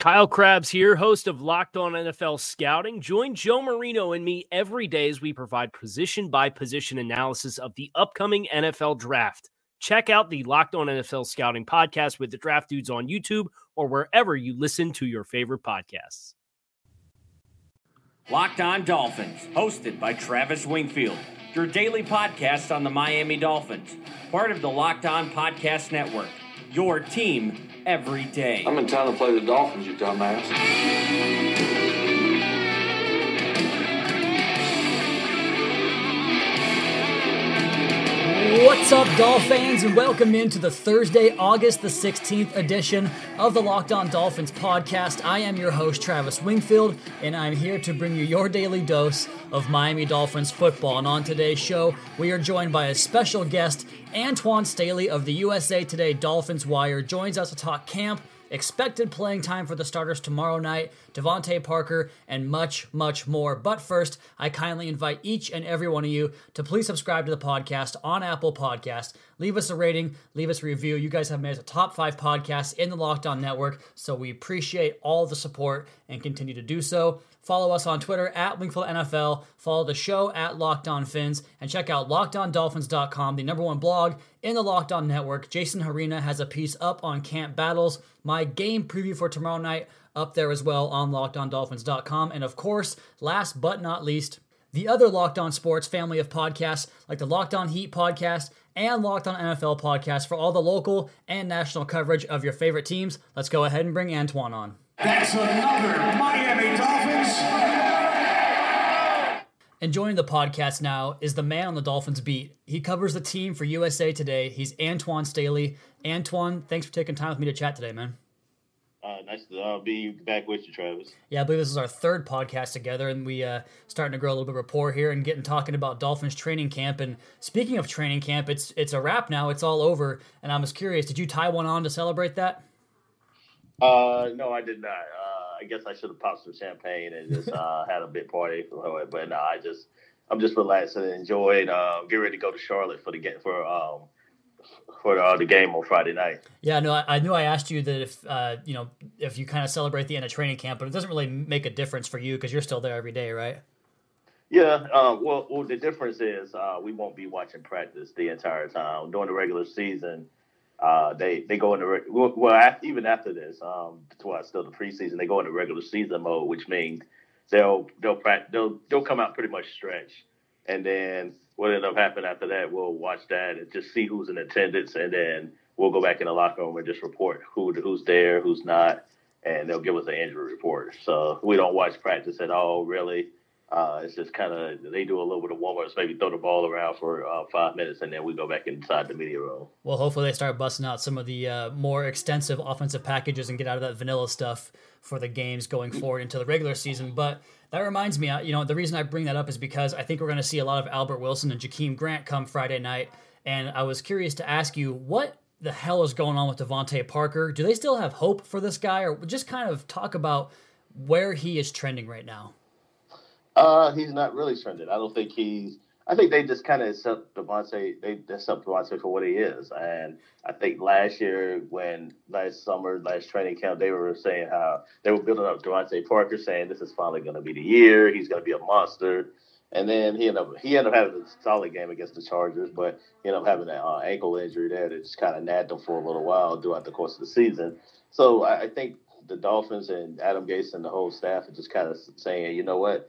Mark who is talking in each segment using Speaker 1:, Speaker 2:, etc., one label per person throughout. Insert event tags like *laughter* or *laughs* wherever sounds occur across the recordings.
Speaker 1: Kyle Crabbs here, host of Locked On NFL Scouting. Join Joe Marino and me every day as we provide position by position analysis of the upcoming NFL draft. Check out the Locked On NFL Scouting podcast with the draft dudes on YouTube or wherever you listen to your favorite podcasts.
Speaker 2: Locked On Dolphins, hosted by Travis Wingfield, your daily podcast on the Miami Dolphins, part of the Locked On Podcast Network. Your team every day.
Speaker 3: I'm in town to play the Dolphins, you dumbass.
Speaker 4: What's up, Dolph fans, and welcome into the Thursday, August the 16th edition of the Locked On Dolphins podcast. I am your host, Travis Wingfield, and I'm here to bring you your daily dose of Miami Dolphins football. And on today's show, we are joined by a special guest, Antwan Staley of the USA Today Dolphins Wire, joins us to talk camp expected playing time for the starters tomorrow night, DeVante Parker, and much, much more. But first, I kindly invite each and every one of you to please subscribe to the podcast on Apple Podcast. Leave us a rating, leave us a review. You guys have made us a top five podcast in the Locked On Network, so we appreciate all the support and continue to do so. Follow us on Twitter at Wingfield NFL. Follow the show at Locked On Fins and check out LockedOnDolphins.com, the number one blog in the Locked On Network. Jason Harina has a piece up on camp battles. My game preview for tomorrow night up there as well on LockedOnDolphins.com. And of course, last but not least, the other Locked On Sports family of podcasts like the Locked On Heat podcast and Locked On NFL podcast for all the local and national coverage of your favorite teams. Let's go ahead and bring Antwan on.
Speaker 5: That's another Miami Dolphins.
Speaker 4: And joining the podcast now is the man on the Dolphins beat. He covers the team for USA Today. He's Antwan Staley. Antwan, thanks for taking time with me to chat today, man.
Speaker 6: Uh, nice to uh, be back with you, Travis.
Speaker 4: Yeah, I believe this is our third podcast together, and we uh, starting to grow a little bit of rapport here and getting talking about Dolphins training camp. And speaking of training camp, it's it's a wrap now. It's all over, and I was curious, did you tie one on to celebrate that?
Speaker 6: Uh, no, I did not. Uh, I guess I should have popped some champagne and just *laughs* uh, had a big party. But no, I just I'm just relaxed and enjoyed. Uh, get ready to go to Charlotte for the game for um for uh, the game on Friday night.
Speaker 4: Yeah, no, I, I knew I asked you that if uh, you know if you kind of celebrate the end of training camp, but it doesn't really make a difference for you because you're still there every day, right?
Speaker 6: Yeah, uh, well, well, the difference is uh, we won't be watching practice the entire time during the regular season. Uh, they they go into well, even after this, um, well, still the preseason. They go into regular season mode, which means they'll they'll they'll they'll come out pretty much stretched, and then what end up happening after that, we'll watch that and just see who's in attendance, and then we'll go back in the locker room and just report who who's there, who's not, and they'll give us an injury report. So we don't watch practice at all, really. Uh, it's just kind of they do a little bit of warm ups, maybe throw the ball around for uh, five minutes, and then we go back inside the media room.
Speaker 4: Well, hopefully they start busting out some of the uh, more extensive offensive packages and get out of that vanilla stuff for the games going forward into the regular season. But that reminds me, you know, the reason I bring that up is because I think we're going to see a lot of Albert Wilson and Jakeem Grant come Friday night, and I was curious to ask you what the hell is going on with DeVante Parker? Do they still have hope for this guy, or just kind of talk about where he is trending right now?
Speaker 6: Uh, he's not really trending. I don't think he's. I think they just kind of accept DeVante. They accept DeVante for what he is, and I think last year, when last summer, last training camp, they were saying how they were building up DeVante Parker, saying this is finally going to be the year. He's going to be a monster. And then he ended up he ended up having a solid game against the Chargers, but he ended up having an uh, ankle injury there that just kind of nagged him for a little while throughout the course of the season. So I, I think the Dolphins and Adam Gase and the whole staff are just kind of saying, you know what,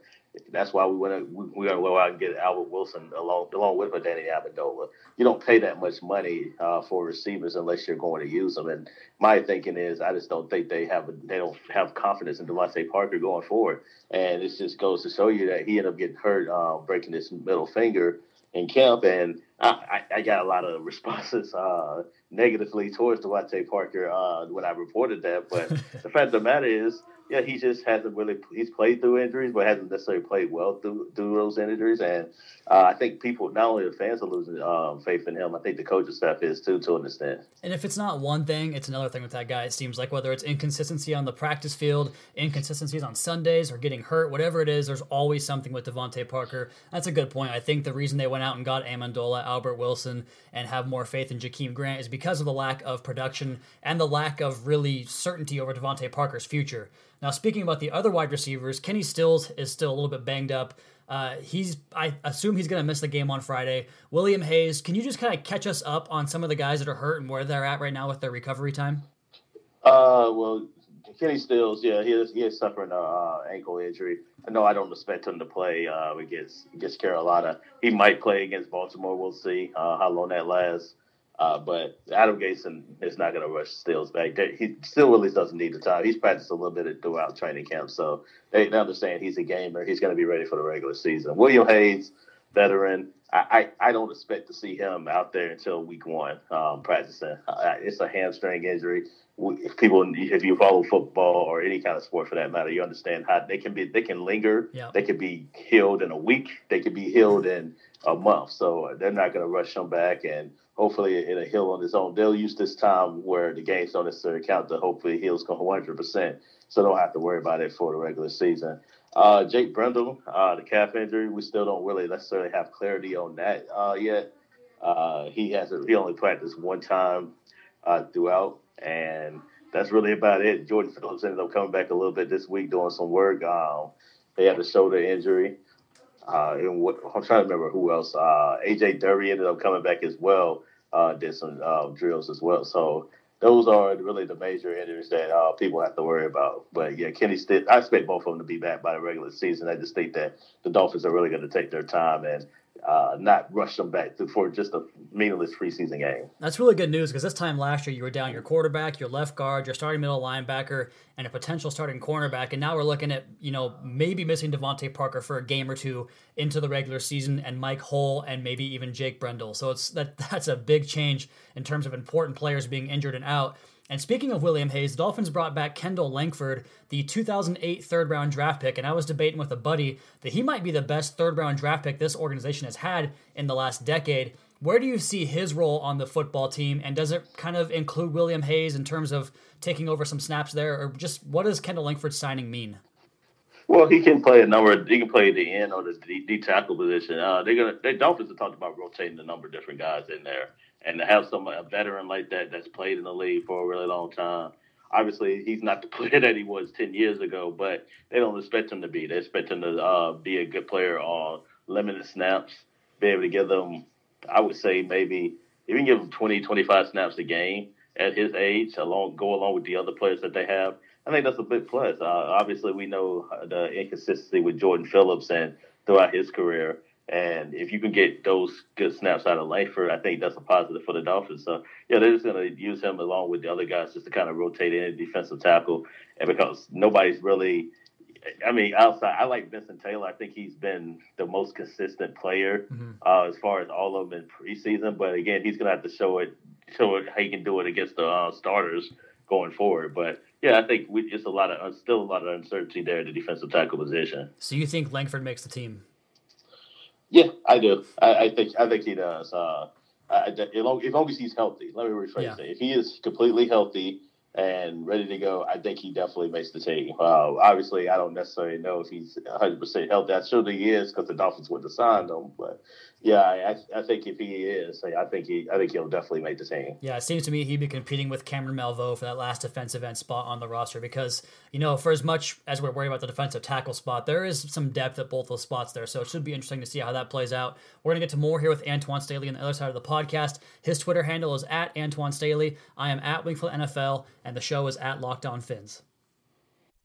Speaker 6: that's why we went. We, we're gonna go out and get Albert Wilson along along with Danny Amendola. You don't pay that much money uh, for receivers unless you're going to use them. And my thinking is, I just don't think they have they don't have confidence in DeVante Parker going forward. And it just goes to show you that he ended up getting hurt, uh, breaking his middle finger in camp, and I, I, got a lot of responses uh, negatively towards DeVante Parker uh, when I reported that. But *laughs* the fact of the matter is, yeah, he just hasn't really he's played through injuries, but hasn't necessarily played well through through those injuries. And uh, I think people, not only the fans are losing um, faith in him, I think the coaching staff is too, to an extent.
Speaker 4: And if it's not one thing, it's another thing with that guy. It seems like whether it's inconsistency on the practice field, inconsistencies on Sundays, or getting hurt, whatever it is, there's always something with DeVante Parker. That's a good point. I think the reason they went out and got Amendola, Albert Wilson, and have more faith in Jakeem Grant is because of the lack of production and the lack of really certainty over DeVante Parker's future. Now, speaking about the other wide receivers, Kenny Stills is still a little bit banged up. Uh, he's I assume he's going to miss the game on Friday. William Hayes, can you just kind of catch us up on some of the guys that are hurt and where they're at right now with their recovery time?
Speaker 6: Uh, well, Kenny Stills, yeah, he is, he is suffering an uh, ankle injury. I know I don't expect him to play uh, against against Carolina. He might play against Baltimore. We'll see uh, how long that lasts. Uh, but Adam Gase is not going to rush Stills back. He still really doesn't need the time. He's practiced a little bit throughout training camp, so they, they understand he's a gamer. He's going to be ready for the regular season. William Hayes, veteran. I, I, I don't expect to see him out there until week one um, practicing. Uh, it's a hamstring injury. If people, if you follow football or any kind of sport for that matter, you understand how they can be. They can linger.
Speaker 4: Yeah.
Speaker 6: They can be healed in a week. They can be healed in a month. So they're not going to rush him back and hopefully it'll heal on its own. They'll use this time where the games don't necessarily count to hopefully heals 100%, so don't have to worry about it for the regular season. Uh, Jake Brendel, uh, the calf injury, we still don't really necessarily have clarity on that uh, yet. Uh, he has a, he only practiced one time uh, throughout, and that's really about it. Jordan Phillips ended up coming back a little bit this week doing some work. Um, they had a shoulder injury. Uh, and what, I'm trying to remember who else. Uh, AJ Derby ended up coming back as well. Uh, did some uh, drills as well. So those are really the major injuries that uh, people have to worry about. But yeah, Kenny Stills, I expect both of them to be back by the regular season. I just think that the Dolphins are really going to take their time and uh, not rush them back for just a meaningless preseason game.
Speaker 4: That's really good news because this time last year you were down your quarterback, your left guard, your starting middle linebacker, and a potential starting cornerback, and now we're looking at you know maybe missing DeVante Parker for a game or two into the regular season, and Mike Hull and maybe even Jake Brendel. So it's that *laughs* that's a big change in terms of important players being injured and out. And speaking of William Hayes, Dolphins brought back Kendall Langford, the 2008 third round draft pick. And I was debating with a buddy that he might be the best third round draft pick this organization has had in the last decade. Where do you see his role on the football team? And does it kind of include William Hayes in terms of taking over some snaps there? Or just what does Kendall Langford's signing mean?
Speaker 6: Well, he can play a number. He can play the end or the D, D tackle position. Uh, they're gonna. The Dolphins have talked about rotating a number of different guys in there and to have some a veteran like that that's played in the league for a really long time. Obviously, he's not the *laughs* player that he was ten years ago, but they don't expect him to be. They expect him to uh, be a good player on limited snaps, be able to give them, I would say maybe even give him 20, 25 snaps a game at his age, along go along with the other players that they have. I think that's a big plus. Uh, obviously, we know the inconsistency with Jordan Phillips and throughout his career. And if you can get those good snaps out of Langford, I think that's a positive for the Dolphins. So, yeah, they're just going to use him along with the other guys just to kind of rotate in defensive tackle. And because nobody's really, I mean, outside, I like Vincent Taylor. I think he's been the most consistent player mm-hmm. uh, as far as all of them in preseason. But again, he's going to have to show it, show it how he can do it against the uh, starters going forward. But yeah, I think we just a lot of still a lot of uncertainty there at the defensive tackle position.
Speaker 4: So you think Langford makes the team?
Speaker 6: Yeah, I do. I, I think I think he does. Uh, I, as, long, as long as he's healthy, let me rephrase yeah. it. If he is completely healthy and ready to go, I think he definitely makes the team. Uh, obviously, I don't necessarily know if he's 100% healthy. I'm sure he is because the Dolphins would have signed him. But yeah, I, I think if he is, I think he, I think he'll definitely make the team.
Speaker 4: Yeah, it seems to me he'd be competing with Cameron Malveaux for that last defensive end spot on the roster because you know, for as much as we're worried about the defensive tackle spot, there is some depth at both those spots there. So it should be interesting to see how that plays out. We're gonna get to more here with Antwan Staley on the other side of the podcast. His Twitter handle is at Antwan Staley. I am at Wingfield NFL, and the show is at Locked On Fins.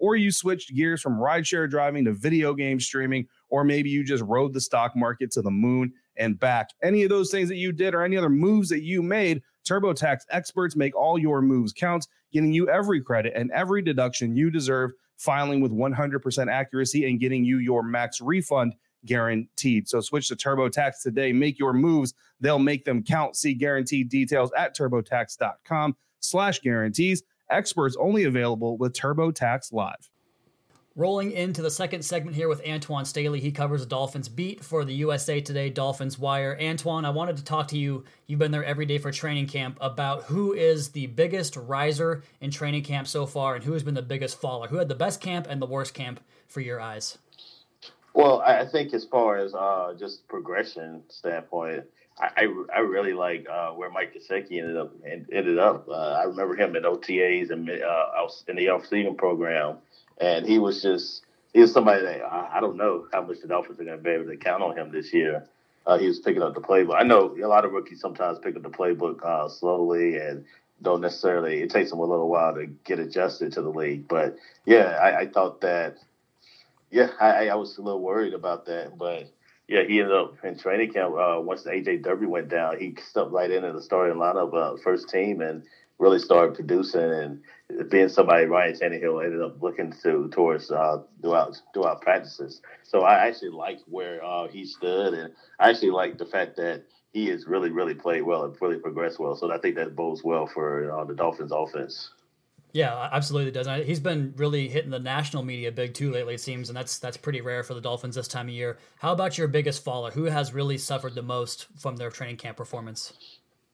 Speaker 7: or you switched gears from rideshare driving to video game streaming, or maybe you just rode the stock market to the moon and back. Any of those things that you did or any other moves that you made, TurboTax experts make all your moves count, getting you every credit and every deduction you deserve, filing with 100% accuracy and getting you your max refund guaranteed. So switch to TurboTax today. Make your moves. They'll make them count. See guaranteed details at turbotax.com slash guarantees. Experts only available with TurboTax Live.
Speaker 4: Rolling into the second segment here with Antwan Staley. He covers the Dolphins beat for the USA Today Dolphins Wire. Antwan, I wanted to talk to you. You've been there every day for training camp about who is the biggest riser in training camp so far and who has been the biggest faller. Who had the best camp and the worst camp for your eyes?
Speaker 6: Well, I think as far as uh, just progression standpoint, I, I, really like uh, where Mike Gesicki ended up ended up. Uh, I remember him at OTAs and uh, in the off season program, and he was just he was somebody that I, I don't know how much the Dolphins are going to be able to count on him this year. Uh, he was picking up the playbook. I know a lot of rookies sometimes pick up the playbook uh, slowly and don't necessarily. It takes them a little while to get adjusted to the league. But yeah, I, I thought that. Yeah, I, I was a little worried about that, but yeah, he ended up in training camp. Uh, once AJ Derby went down, he stepped right into the starting lineup, uh, first team, and really started producing and being somebody Ryan Tannehill ended up looking to towards uh, throughout throughout practices. So I actually liked where uh, he stood, and I actually liked the fact that he has really really played well and really progressed well. So I think that bodes well for uh, the Dolphins' offense.
Speaker 4: Yeah, absolutely does. And he's been really hitting the national media big too lately, it seems, and that's that's pretty rare for the Dolphins this time of year. How about your biggest faller? Who has really suffered the most from their training camp performance?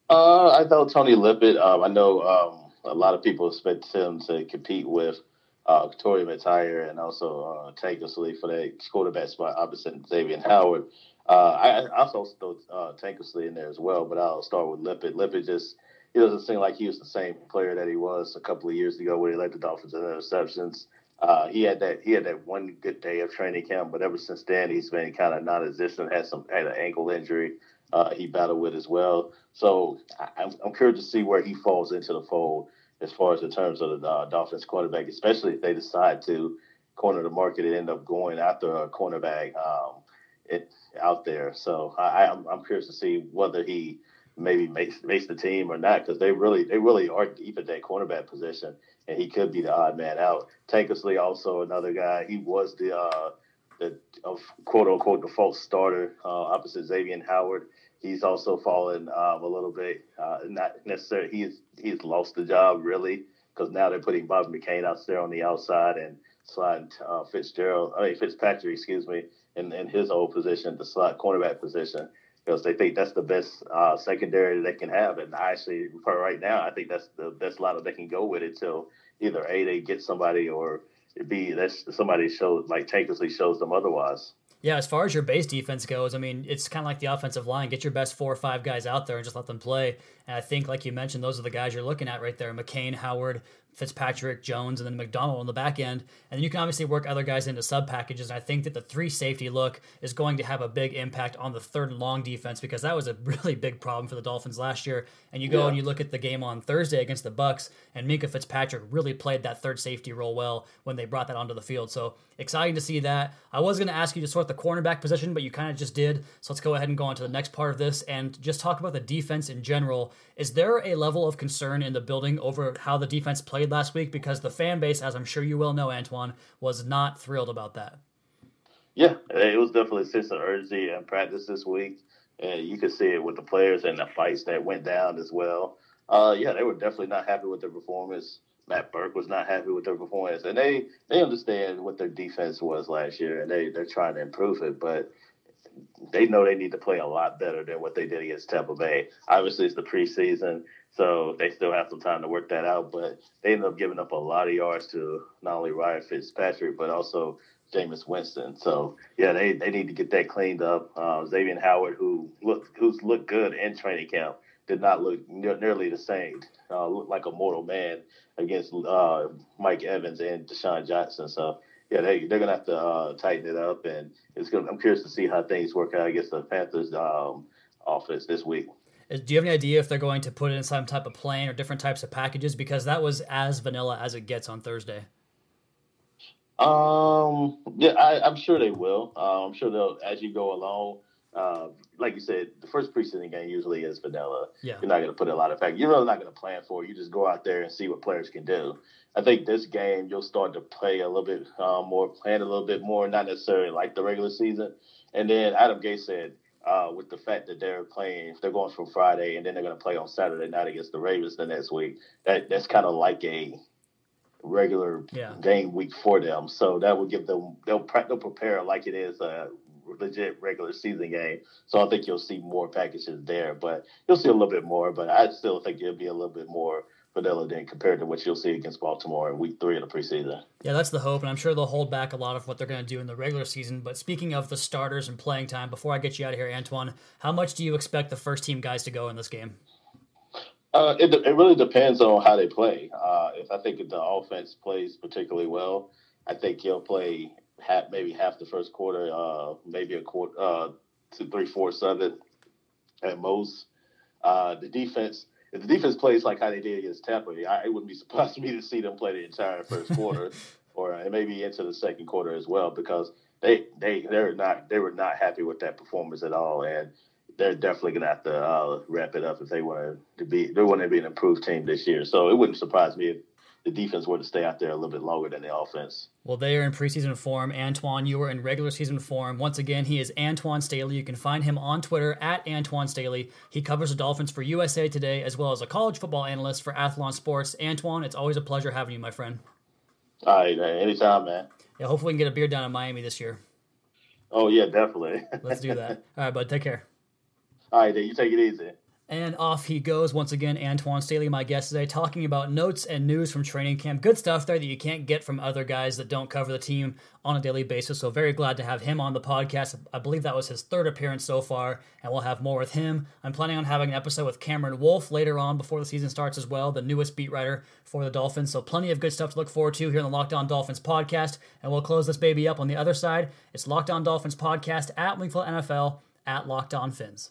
Speaker 6: Uh, I thought Tony Lippett. Um, I know um, a lot of people expect him to compete with uh, Torry McTyer and also uh, Tankersley for that quarterback spot opposite Xavier Howard. Uh, I, I also throw uh, Tankersley in there as well, but I'll start with Lippett. Lippett just he doesn't seem like he was the same player that he was a couple of years ago when he led the Dolphins in interceptions. Uh, he had that he had that one good day of training camp, but ever since then he's been kind of non-existent. Had some had an ankle injury uh, he battled with as well. So I, am I'm curious to see where he falls into the fold as far as in terms of the uh, Dolphins quarterback, especially if they decide to corner the market and end up going after a cornerback um, it, out there. So I, I'm, I'm curious to see whether he maybe makes makes the team or not because they really they really are deep at that cornerback position, and he could be the odd man out. Tankersley also another guy. He was the uh, the uh, quote unquote the default starter uh, opposite Xavier Howard. He's also fallen um, a little bit. Uh, not necessarily. He's he's lost the job really because now they're putting Bob McCain out there on the outside and sliding uh, Fitzgerald. I mean Fitzpatrick, excuse me, in, in his old position, the slot cornerback position because they think that's the best uh, secondary they can have. And I actually, for right now, I think that's the best lineup they can go with it until either a they get somebody or b that's somebody shows like Tankersley shows them otherwise.
Speaker 4: Yeah, as far as your base defense goes, I mean, it's kind of like the offensive line. Get your best four or five guys out there and just let them play. And I think, like you mentioned, those are the guys you're looking at right there: McCain, Howard, Fitzpatrick, Jones, and then McDonald on the back end. And then you can obviously work other guys into sub packages. And I think that the three safety look is going to have a big impact on the third and long defense because that was a *laughs* really big problem for the Dolphins last year. And you go yeah. and you look at the game on Thursday against the Bucks, and Minkah Fitzpatrick really played that third safety role well when they brought that onto the field. So exciting to see that. I was going to ask you to sort the cornerback position, but you kind of just did. So let's go ahead and go on to the next part of this and just talk about the defense in general. Is there a level of concern in the building over how the defense played last week because the fan base, as I'm sure you will know, Antwan, was not thrilled about that.
Speaker 6: Yeah, it was definitely a sense of urgency and practice this week. And you could see it with the players and the fights that went down as well. Uh, yeah, they were definitely not happy with their performance. Matt Burke was not happy with their performance, and they they understand what their defense was last year, and they they're trying to improve it. But they know they need to play a lot better than what they did against Tampa Bay. Obviously, it's the preseason, so they still have some time to work that out. But they ended up giving up a lot of yards to not only Ryan Fitzpatrick, but also Jameis Winston. So yeah, they, they need to get that cleaned up. Uh, Xavier Howard, who looked who's looked good in training camp, did not look ne- nearly the same. Uh, looked like a mortal man against uh, Mike Evans and Deshaun Johnson. So yeah, they they're gonna have to uh, tighten it up, and it's gonna. I'm curious to see how things work out against the Panthers um, offense this week.
Speaker 4: Do you have any idea if they're going to put in some type of plan or different types of packages? Because that was as vanilla as it gets on Thursday.
Speaker 6: Um, yeah, I, am sure they will. Uh, I'm sure they'll as you go along. Uh, like you said, the first preseason game usually is vanilla.
Speaker 4: Yeah.
Speaker 6: You're not going to put a lot of fact. You're really not going to plan for it. You just go out there and see what players can do. I think this game you'll start to play a little bit uh, more, plan a little bit more, not necessarily like the regular season. And then Adam Gay said, uh, with the fact that they're playing, they're going from Friday and then they're going to play on Saturday night against the Ravens the next week. That that's kind of like a regular
Speaker 4: yeah.
Speaker 6: game week for them. So that will give them they'll they'll prepare like it is a legit regular season game. So I think you'll see more packages there, but you'll see a little bit more. But I still think it'll be a little bit more vanilla than compared to what you'll see against Baltimore in week three of the preseason.
Speaker 4: Yeah, that's the hope, and I'm sure they'll hold back a lot of what they're going to do in the regular season. But speaking of the starters and playing time, before I get you out of here, Antwan, how much do you expect the first team guys to go in this game?
Speaker 6: Uh, it, it really depends on how they play. Uh, if I think if the offense plays particularly well, I think he'll play half, maybe half the first quarter, uh, maybe a quarter, uh, two, three, four, seven at most. Uh, the defense, if the defense plays like how they did against Tampa, I, it wouldn't be *laughs* surprised to me to see them play the entire first quarter, *laughs* or maybe into the second quarter as well, because they they they're not they were not happy with that performance at all, and they're definitely going to have to uh, wrap it up if they want to be they want to be an improved team this year. So it wouldn't surprise me if the defense were to stay out there a little bit longer than the offense.
Speaker 4: Well, they are in preseason form. Antwan, you are in regular season form. Once again, he is Antwan Staley. You can find him on Twitter at Antwan Staley. He covers the Dolphins for USA Today as well as a college football analyst for Athlon Sports. Antwan, it's always a pleasure having you, my friend.
Speaker 6: All right. Anytime, man.
Speaker 4: Yeah, hopefully we can get a beer down in Miami this year.
Speaker 6: Oh yeah, definitely.
Speaker 4: Let's do that. *laughs* All right, bud. Take care.
Speaker 6: All right, then you take it easy.
Speaker 4: And off he goes once again. Antwan Staley, my guest today, talking about notes and news from training camp. Good stuff there that you can't get from other guys that don't cover the team on a daily basis. So, very glad to have him on the podcast. I believe that was his third appearance so far, and we'll have more with him. I'm planning on having an episode with Cameron Wolfe later on before the season starts as well, the newest beat writer for the Dolphins. So, plenty of good stuff to look forward to here on the Locked On Dolphins podcast. And we'll close this baby up on the other side. It's Locked On Dolphins podcast at Wingfield NFL at Locked On Fins.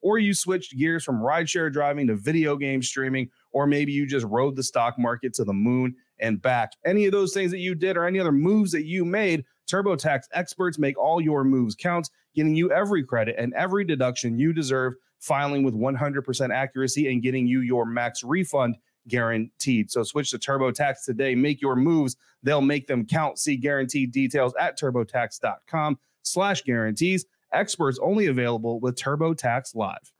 Speaker 7: or you switched gears from rideshare driving to video game streaming, or maybe you just rode the stock market to the moon and back. Any of those things that you did or any other moves that you made, TurboTax experts make all your moves count, getting you every credit and every deduction you deserve, filing with 100% accuracy and getting you your max refund guaranteed. So switch to TurboTax today. Make your moves. They'll make them count. See guaranteed details at turbotax.com slash guarantees. Experts only available with TurboTax Live.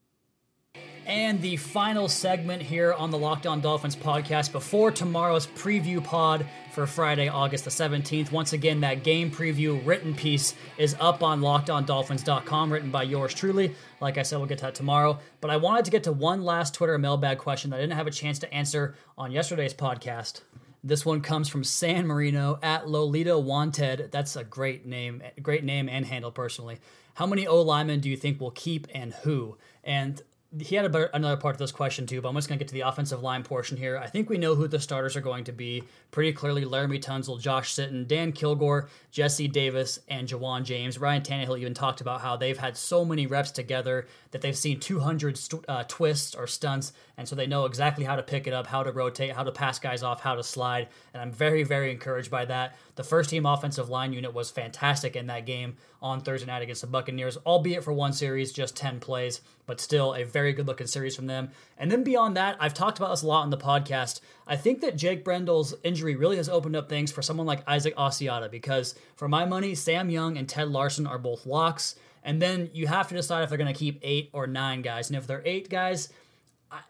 Speaker 4: And the final segment here on the Locked On Dolphins podcast before tomorrow's preview pod for Friday, August the 17th. Once again, that game preview written piece is up on lockedondolphins.com, written by yours truly. Like I said, we'll get to that tomorrow. But I wanted to get to one last Twitter mailbag question that I didn't have a chance to answer on yesterday's podcast. This one comes from San Marino at Lolita Wanted. That's a great name, great name and handle personally. How many O linemen do you think will keep and who? And he had a, another part of this question too, but I'm just going to get to the offensive line portion here. I think we know who the starters are going to be pretty clearly. Laremy Tunsil, Josh Sitton, Dan Kilgore, Jesse Davis, and Ja'Wuan James. Ryan Tannehill even talked about how they've had so many reps together that they've seen 200 st- uh, twists or stunts, and so they know exactly how to pick it up, how to rotate, how to pass guys off, how to slide. And I'm very, very encouraged by that. The first team offensive line unit was fantastic in that game on Thursday night against the Buccaneers, albeit for one series, just 10 plays, but still a very good looking series from them. And then beyond that, I've talked about this a lot in the podcast. I think that Jake Brendel's injury really has opened up things for someone like Isaac Asiata because, for my money, Sam Young and Ted Larsen are both locks. And then you have to decide if they're going to keep eight or nine guys. And if they're eight guys,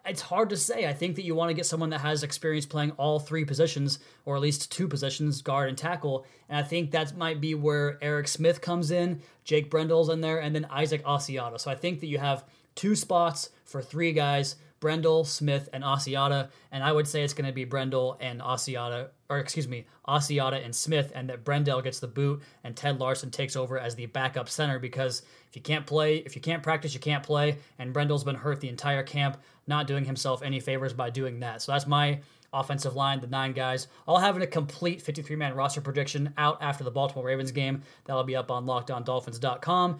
Speaker 4: it's hard to say. I think that you want to get someone that has experience playing all three positions, or at least two positions, guard and tackle. And I think that might be where Eric Smith comes in, Jake Brendel's in there, and then Isaac Asiata. So I think that you have two spots for three guys. Brendel, Smith, and Asiata, and I would say it's going to be Brendel and Asiata, or excuse me, Asiata and Smith, and that Brendel gets the boot and Ted Larsen takes over as the backup center because if you can't play, if you can't practice, you can't play, and Brendel's been hurt the entire camp, not doing himself any favors by doing that. So that's my offensive line, the nine guys, all having a complete 53 man roster prediction out after the Baltimore Ravens game. That'll be up on lockedondolphins.com.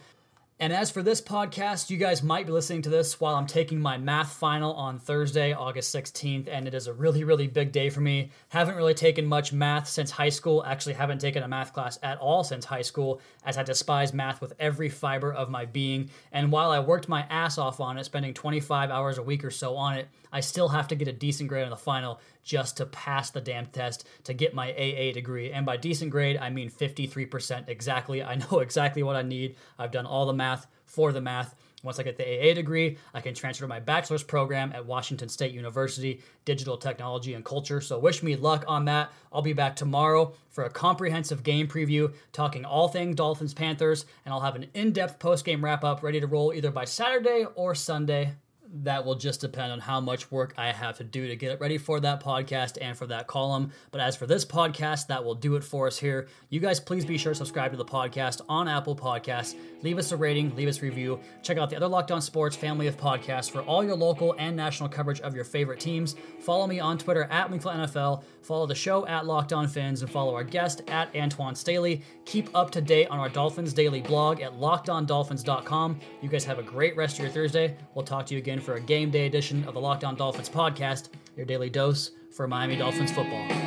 Speaker 4: And as for this podcast, you guys might be listening to this while I'm taking my math final on Thursday, August 16th, and it is a really, really big day for me. Haven't really taken much math since high school. Actually, haven't taken a math class at all since high school, as I despise math with every fiber of my being. And while I worked my ass off on it, spending 25 hours a week or so on it, I still have to get a decent grade on the final just to pass the damn test to get my AA degree. And by decent grade, I mean 53% exactly. I know *laughs* exactly what I need. I've done all the math for the math. Once I get the AA degree, I can transfer to my bachelor's program at Washington State University, Digital Technology and Culture. So wish me luck on that. I'll be back tomorrow for a comprehensive game preview, talking all things Dolphins Panthers, and I'll have an in depth post game wrap up ready to roll either by Saturday or Sunday that will just depend on how much work I have to do to get it ready for that podcast and for that column. But as for this podcast, that will do it for us here. You guys, please be sure to subscribe to the podcast on Apple Podcasts. Leave us a rating, leave us a review. Check out the other Locked On Sports family of podcasts for all your local and national coverage of your favorite teams. Follow me on Twitter at Wingfield NFL. Follow the show at Locked On Fins and follow our guest at Antwan Staley. Keep up to date on our Dolphins Daily blog at lockedondolphins.com. You guys have a great rest of your Thursday. We'll talk to you again for a game day edition of the Locked On Dolphins podcast, your daily dose for Miami Dolphins football.